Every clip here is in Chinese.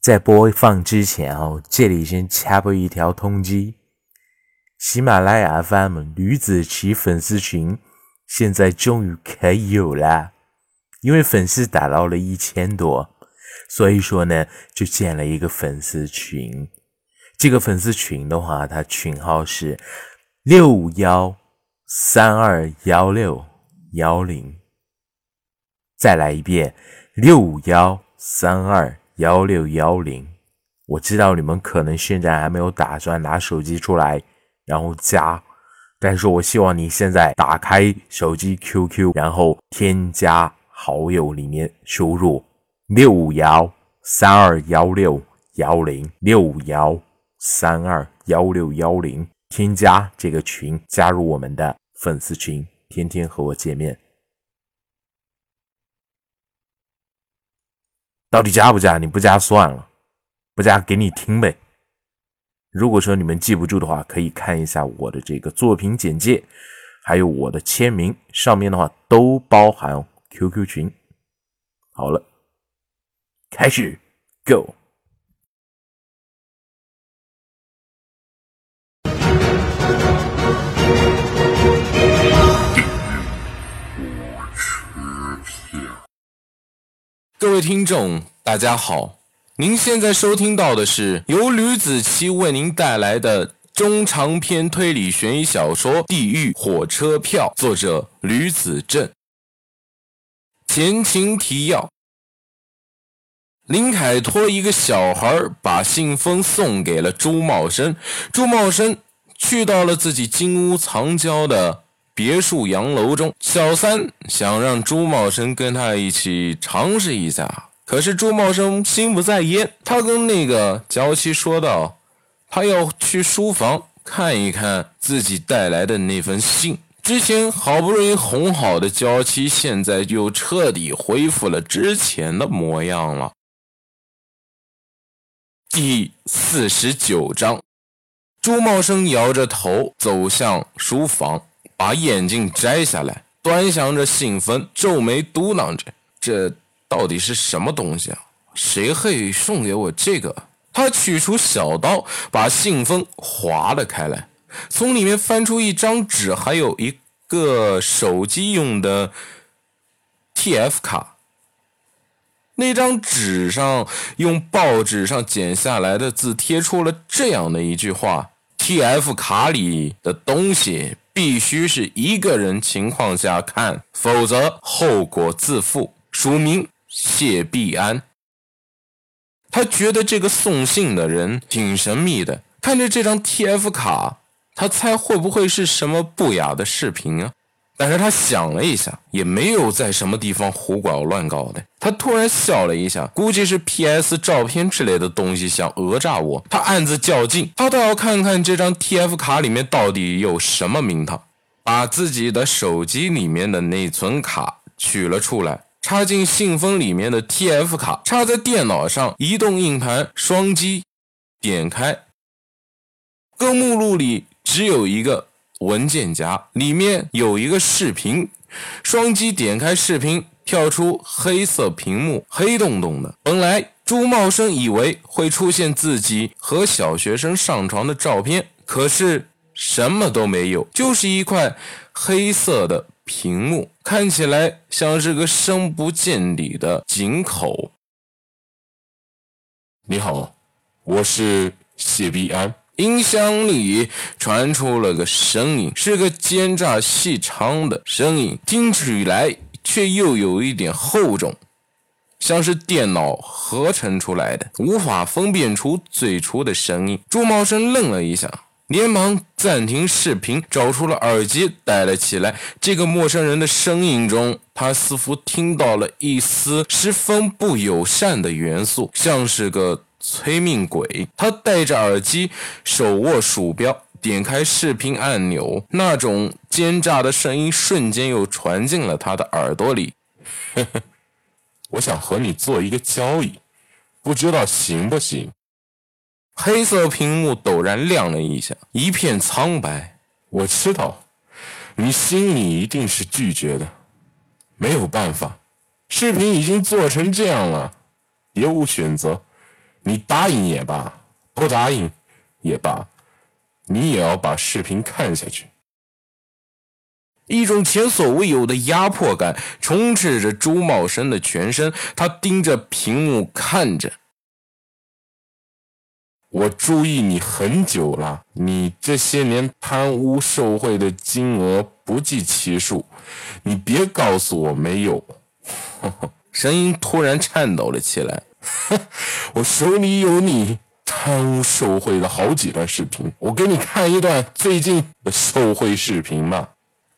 在播放之前哦，这里先插播一条通知：喜马拉雅 FM 吕子奇粉丝群现在终于可以有啦，因为粉丝达到了一千多，所以说呢，就建了一个粉丝群。这个粉丝群的话，它群号是六五幺三二幺六幺零。再来一遍，六五幺三二。幺六幺零，我知道你们可能现在还没有打算拿手机出来，然后加，但是我希望你现在打开手机 QQ，然后添加好友里面输入六五幺三二幺六幺零六五幺三二幺六幺零，添加这个群，加入我们的粉丝群，天天和我见面。到底加不加？你不加算了，不加给你听呗。如果说你们记不住的话，可以看一下我的这个作品简介，还有我的签名，上面的话都包含 QQ 群。好了，开始，Go。各位听众，大家好！您现在收听到的是由吕子奇为您带来的中长篇推理悬疑小说《地狱火车票》，作者吕子正。前情提要：林凯托一个小孩把信封送给了朱茂生，朱茂生去到了自己金屋藏娇的。别墅洋楼中，小三想让朱茂生跟他一起尝试一下，可是朱茂生心不在焉，他跟那个娇妻说道：“他要去书房看一看自己带来的那封信。”之前好不容易哄好的娇妻，现在又彻底恢复了之前的模样了。第四十九章，朱茂生摇着头走向书房。把眼镜摘下来，端详着信封，皱眉嘟囔着：“这到底是什么东西啊？谁会送给我这个？”他取出小刀，把信封划了开来，从里面翻出一张纸，还有一个手机用的 TF 卡。那张纸上用报纸上剪下来的字贴出了这样的一句话：“TF 卡里的东西。”必须是一个人情况下看，否则后果自负。署名谢必安。他觉得这个送信的人挺神秘的，看着这张 TF 卡，他猜会不会是什么不雅的视频啊？但是他想了一下，也没有在什么地方胡搞乱搞的。他突然笑了一下，估计是 PS 照片之类的东西想讹诈我。他暗自较劲，他倒要看看这张 TF 卡里面到底有什么名堂。把自己的手机里面的内存卡取了出来，插进信封里面的 TF 卡，插在电脑上，移动硬盘，双击，点开。各目录里只有一个。文件夹里面有一个视频，双击点开视频，跳出黑色屏幕，黑洞洞的。本来朱茂生以为会出现自己和小学生上床的照片，可是什么都没有，就是一块黑色的屏幕，看起来像是个深不见底的井口。你好，我是谢必安。音箱里传出了个声音，是个奸诈细长的声音，听起来却又有一点厚重，像是电脑合成出来的，无法分辨出最初的声音。朱茂生愣了一下，连忙暂停视频，找出了耳机戴了起来。这个陌生人的声音中，他似乎听到了一丝十分不友善的元素，像是个。催命鬼！他戴着耳机，手握鼠标，点开视频按钮，那种奸诈的声音瞬间又传进了他的耳朵里。呵呵，我想和你做一个交易，不知道行不行？黑色屏幕陡然亮了一下，一片苍白。我知道，你心里一定是拒绝的，没有办法，视频已经做成这样了，别无选择。你答应也罢，不答应也罢，你也要把视频看下去。一种前所未有的压迫感充斥着朱茂生的全身，他盯着屏幕看着。我注意你很久了，你这些年贪污受贿的金额不计其数，你别告诉我没有。声音突然颤抖了起来。我手里有你贪污受贿的好几段视频，我给你看一段最近的受贿视频吧。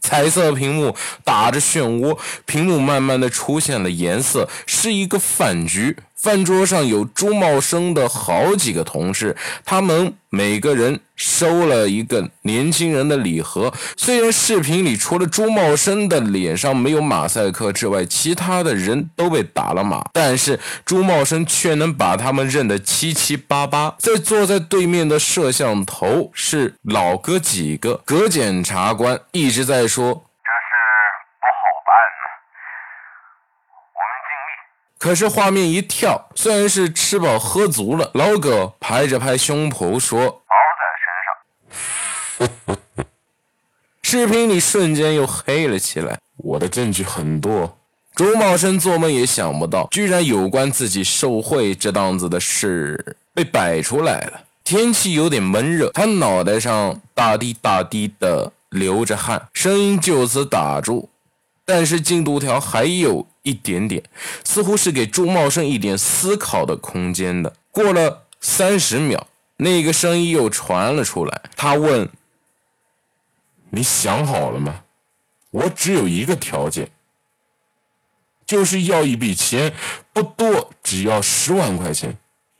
彩色屏幕打着漩涡，屏幕慢慢的出现了颜色，是一个饭局。饭桌上有朱茂生的好几个同事，他们每个人收了一个年轻人的礼盒。虽然视频里除了朱茂生的脸上没有马赛克之外，其他的人都被打了码，但是朱茂生却能把他们认得七七八八。在坐在对面的摄像头是老哥几个，葛检察官一直在说。可是画面一跳，虽然是吃饱喝足了，老葛拍着拍胸脯说：“包在身上。”视频里瞬间又黑了起来。我的证据很多。朱茂生做梦也想不到，居然有关自己受贿这档子的事被摆出来了。天气有点闷热，他脑袋上大滴大滴的流着汗，声音就此打住。但是进度条还有。一点点，似乎是给朱茂生一点思考的空间的。过了三十秒，那个声音又传了出来。他问：“你想好了吗？我只有一个条件，就是要一笔钱，不多，只要十万块钱。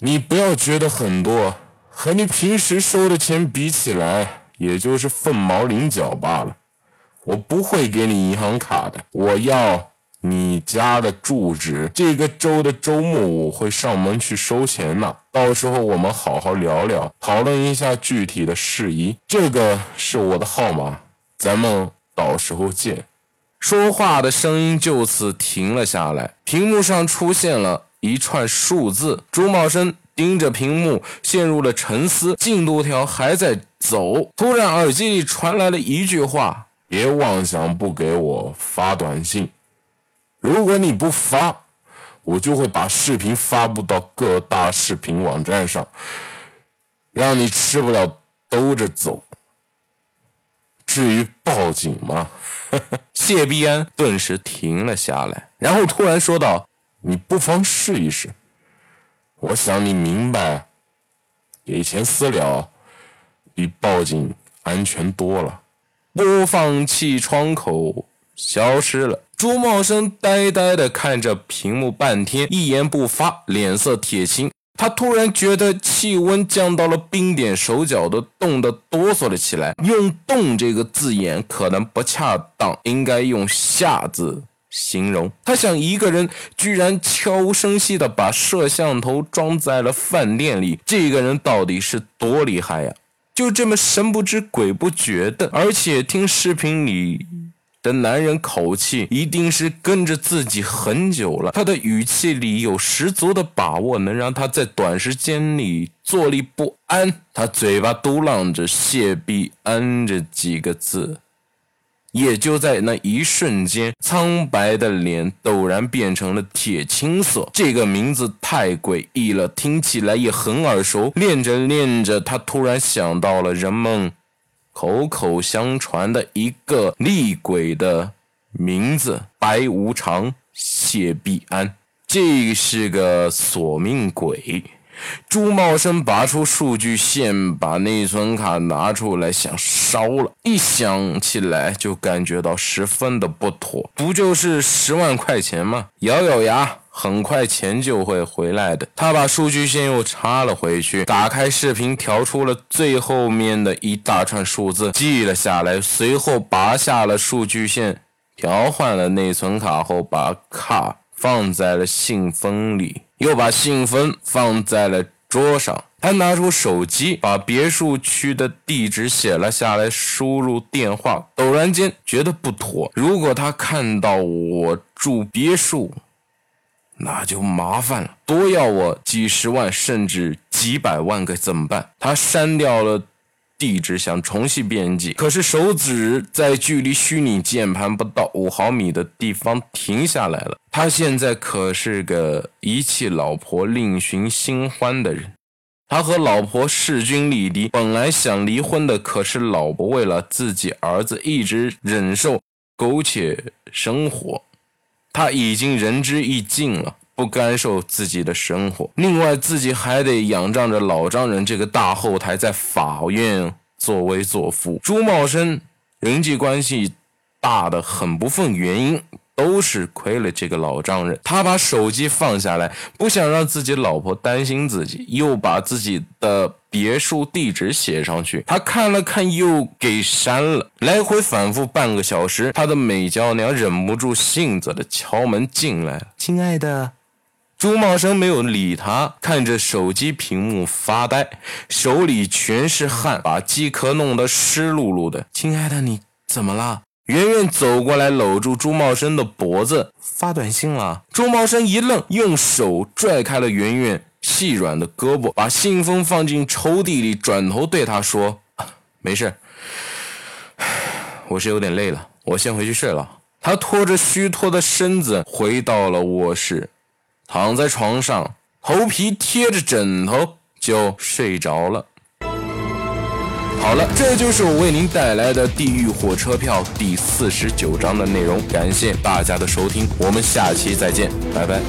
你不要觉得很多，和你平时收的钱比起来，也就是凤毛麟角罢了。我不会给你银行卡的，我要。”你家的住址，这个周的周末我会上门去收钱呢。到时候我们好好聊聊，讨论一下具体的事宜。这个是我的号码，咱们到时候见。说话的声音就此停了下来，屏幕上出现了一串数字。朱茂生盯着屏幕，陷入了沉思。进度条还在走，突然耳机里传来了一句话：“别妄想不给我发短信。”如果你不发，我就会把视频发布到各大视频网站上，让你吃不了兜着走。至于报警吗？谢必安顿时停了下来，然后突然说道：“你不妨试一试。我想你明白，给钱私了比报警安全多了。”播放器窗口消失了。朱茂生呆呆地看着屏幕半天，一言不发，脸色铁青。他突然觉得气温降到了冰点，手脚都冻得哆嗦了起来。用“冻”这个字眼可能不恰当，应该用“吓”字形容。他想，一个人居然悄无声息地把摄像头装在了饭店里，这个人到底是多厉害呀？就这么神不知鬼不觉的，而且听视频里。的男人口气一定是跟着自己很久了，他的语气里有十足的把握，能让他在短时间里坐立不安。他嘴巴嘟囔着“谢必安”这几个字，也就在那一瞬间，苍白的脸陡然变成了铁青色。这个名字太诡异了，听起来也很耳熟。练着练着，他突然想到了人们。口口相传的一个厉鬼的名字——白无常、谢必安，这是个索命鬼。朱茂生拔出数据线，把内存卡拿出来，想烧了。一想起来，就感觉到十分的不妥。不就是十万块钱吗？咬咬牙。很快钱就会回来的。他把数据线又插了回去，打开视频，调出了最后面的一大串数字，记了下来。随后拔下了数据线，调换了内存卡后，把卡放在了信封里，又把信封放在了桌上。他拿出手机，把别墅区的地址写了下来，输入电话。陡然间觉得不妥，如果他看到我住别墅。那就麻烦了，多要我几十万甚至几百万该怎么办？他删掉了地址，想重新编辑，可是手指在距离虚拟键盘不到五毫米的地方停下来了。他现在可是个遗弃老婆另寻新欢的人。他和老婆势均力敌，本来想离婚的，可是老婆为了自己儿子一直忍受苟且生活。他已经仁至义尽了，不甘受自己的生活。另外，自己还得仰仗着老丈人这个大后台，在法院作威作福。朱茂生人际关系大的很，部分原因。都是亏了这个老丈人，他把手机放下来，不想让自己老婆担心自己，又把自己的别墅地址写上去。他看了看，又给删了，来回反复半个小时。他的美娇娘忍不住性子的敲门进来了，亲爱的，朱茂生没有理他，看着手机屏幕发呆，手里全是汗，把机壳弄得湿漉漉的。亲爱的，你怎么了？圆圆走过来，搂住朱茂生的脖子，发短信了。朱茂生一愣，用手拽开了圆圆细软的胳膊，把信封放进抽屉里，转头对他说：“没事，我是有点累了，我先回去睡了。”他拖着虚脱的身子回到了卧室，躺在床上，头皮贴着枕头就睡着了。好了，这就是我为您带来的《地狱火车票》第四十九章的内容。感谢大家的收听，我们下期再见，拜拜。